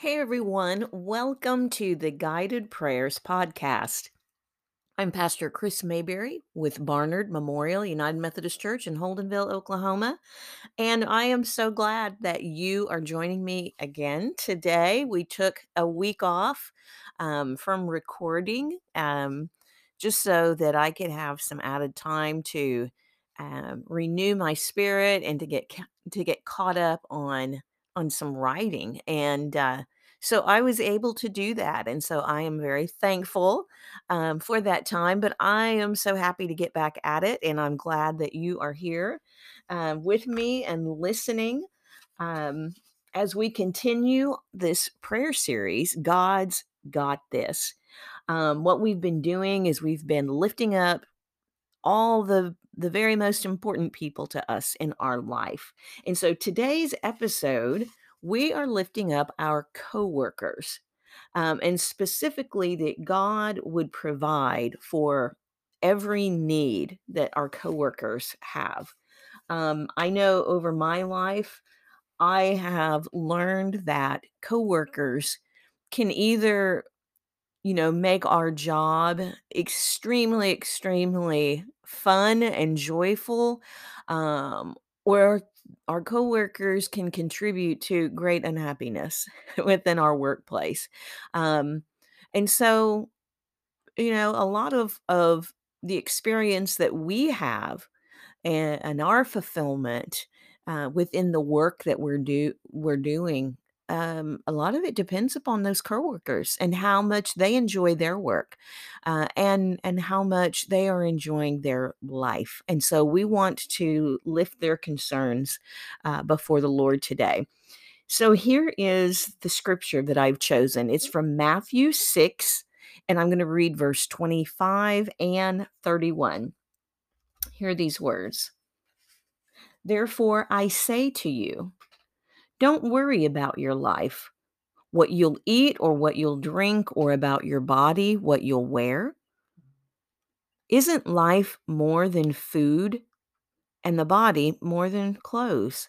Hey everyone, welcome to the Guided Prayers podcast. I'm Pastor Kris Mayberry with Barnard Memorial United Methodist Church in Holdenville, Oklahoma, and I am so glad that you are joining me again today. We took a week off um, from recording um, just so that I could have some added time to um, renew my spirit and to get ca- to get caught up on on some writing and uh, so I was able to do that, and so I am very thankful um, for that time. But I am so happy to get back at it, and I'm glad that you are here um, with me and listening um, as we continue this prayer series. God's got this. Um, what we've been doing is we've been lifting up all the the very most important people to us in our life. And so today's episode, we are lifting up our coworkers. Um, and specifically that God would provide for every need that our coworkers have. Um, I know over my life, I have learned that coworkers can either you know, make our job extremely, extremely fun and joyful, um, or our coworkers can contribute to great unhappiness within our workplace. Um, and so, you know, a lot of of the experience that we have and, and our fulfillment uh, within the work that we're do we're doing um, a lot of it depends upon those coworkers and how much they enjoy their work uh, and and how much they are enjoying their life and so we want to lift their concerns uh, before the lord today. So here is the scripture that i've chosen. It's from matthew 6 and i'm going to read verse 25 and 31 here are these words. Therefore, I say to you, don't worry about your life, what you'll eat or what you'll drink, or about your body, what you'll wear. Isn't life more than food, and the body more than clothes?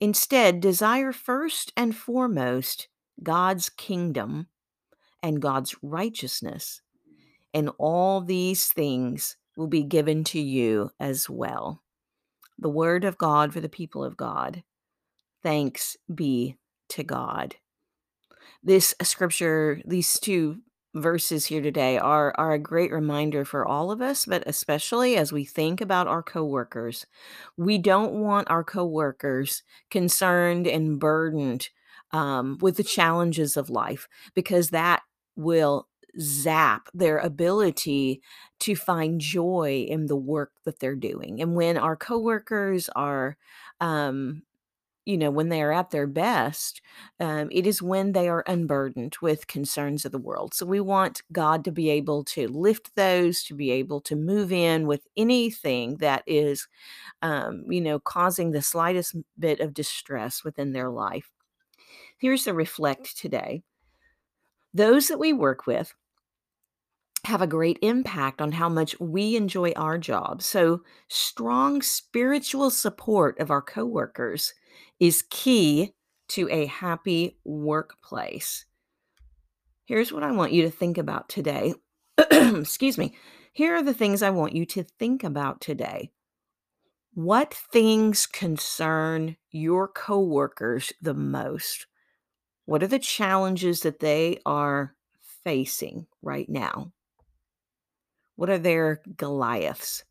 Instead, desire first and foremost God's kingdom and God's righteousness, and all these things will be given to you as well. The word of God for the people of God. Thanks be to God. This scripture, these two verses here today are are a great reminder for all of us, but especially as we think about our coworkers. We don't want our coworkers concerned and burdened um, with the challenges of life because that will zap their ability to find joy in the work that they're doing. And when our coworkers are um, you know, when they are at their best, um, it is when they are unburdened with concerns of the world. So we want God to be able to lift those, to be able to move in with anything that is, um, you know, causing the slightest bit of distress within their life. Here's the reflect today those that we work with have a great impact on how much we enjoy our job. So, strong spiritual support of our coworkers is key to a happy workplace. Here's what I want you to think about today. Excuse me. Here are the things I want you to think about today. What things concern your coworkers the most? What are the challenges that they are facing right now? What are their Goliaths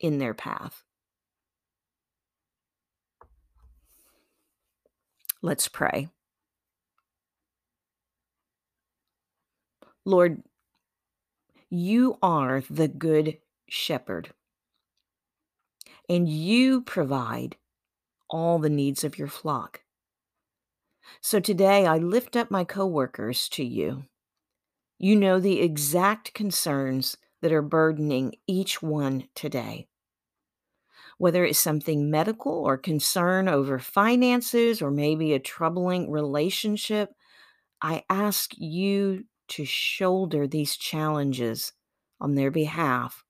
in their path? Let's pray. Lord, you are the good shepherd, and you provide all the needs of your flock. So today I lift up my coworkers to you. You know the exact concerns that are burdening each one today. Whether it's something medical or concern over finances or maybe a troubling relationship, I ask you to shoulder these challenges on their behalf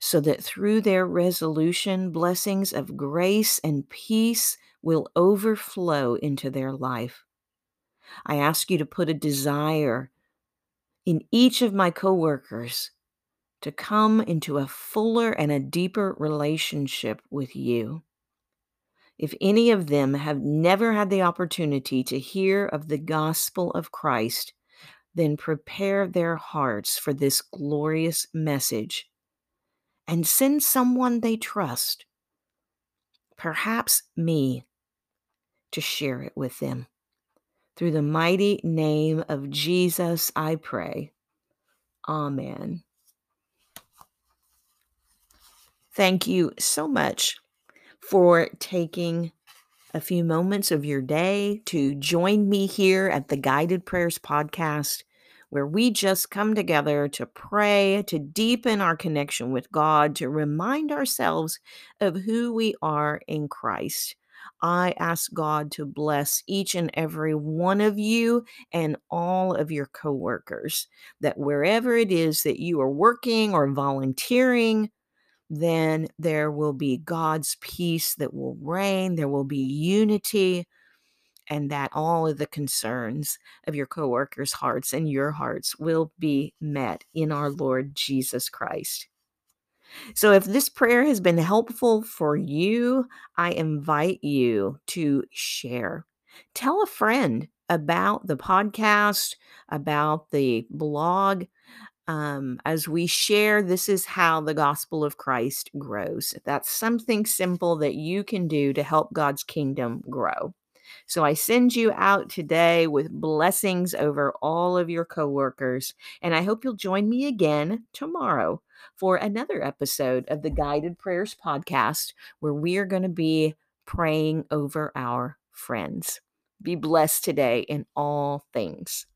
so that through their resolution, blessings of grace and peace will overflow into their life. I ask you to put a desire in each of my coworkers to come into a fuller and a deeper relationship with you. If any of them have never had the opportunity to hear of the gospel of Christ, then prepare their hearts for this glorious message and send someone they trust, perhaps me, to share it with them. Through the mighty name of Jesus, I pray. Amen. Thank you so much for taking a few moments of your day to join me here at the Guided Prayers podcast, where we just come together to pray, to deepen our connection with God, to remind ourselves of who we are in Christ. I ask God to bless each and every one of you and all of your coworkers, that wherever it is that you are working or volunteering, then there will be God's peace that will reign, there will be unity, and that all of the concerns of your coworkers' hearts and your hearts will be met in our Lord Jesus Christ. So, if this prayer has been helpful for you, I invite you to share. Tell a friend about the podcast, about the blog, um, as we share, this is how the gospel of Christ grows. That's something simple that you can do to help God's kingdom grow. So I send you out today with blessings over all of your coworkers, and I hope you'll join me again tomorrow for another episode of the Guided Prayers podcast, where we are going to be praying over our friends. Be blessed today in all things.